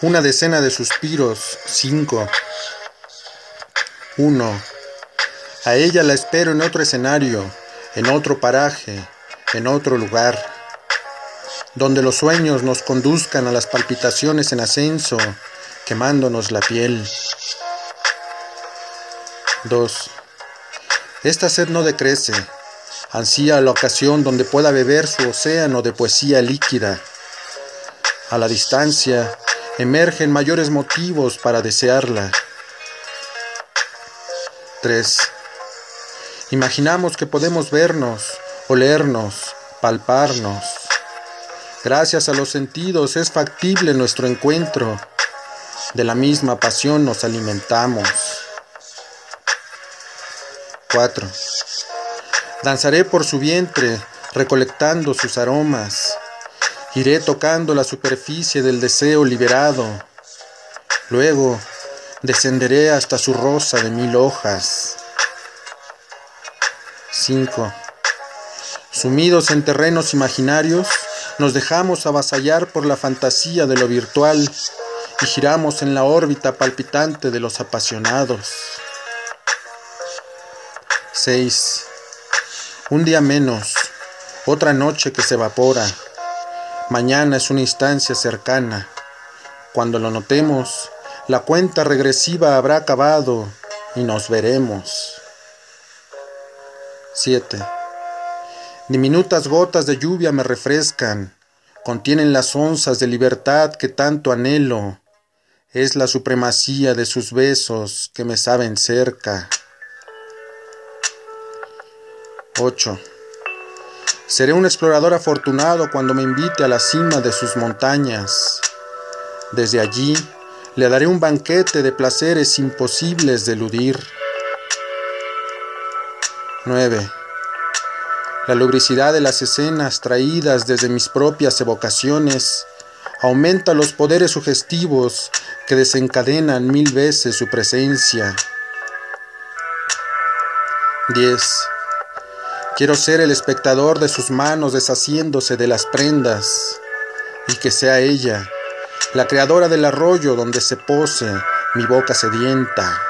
Una decena de suspiros, cinco. Uno. A ella la espero en otro escenario, en otro paraje, en otro lugar, donde los sueños nos conduzcan a las palpitaciones en ascenso, quemándonos la piel. 2. Esta sed no decrece, ansía la ocasión donde pueda beber su océano de poesía líquida. A la distancia, emergen mayores motivos para desearla. 3. Imaginamos que podemos vernos, olernos, palparnos. Gracias a los sentidos es factible nuestro encuentro. De la misma pasión nos alimentamos. 4. Danzaré por su vientre, recolectando sus aromas. Iré tocando la superficie del deseo liberado. Luego descenderé hasta su rosa de mil hojas. 5. Sumidos en terrenos imaginarios, nos dejamos avasallar por la fantasía de lo virtual y giramos en la órbita palpitante de los apasionados. 6. Un día menos, otra noche que se evapora. Mañana es una instancia cercana. Cuando lo notemos, la cuenta regresiva habrá acabado y nos veremos. 7. Diminutas gotas de lluvia me refrescan, contienen las onzas de libertad que tanto anhelo. Es la supremacía de sus besos que me saben cerca. 8. Seré un explorador afortunado cuando me invite a la cima de sus montañas. Desde allí le daré un banquete de placeres imposibles de eludir. 9. La lubricidad de las escenas traídas desde mis propias evocaciones aumenta los poderes sugestivos que desencadenan mil veces su presencia. 10. Quiero ser el espectador de sus manos deshaciéndose de las prendas y que sea ella, la creadora del arroyo donde se pose mi boca sedienta.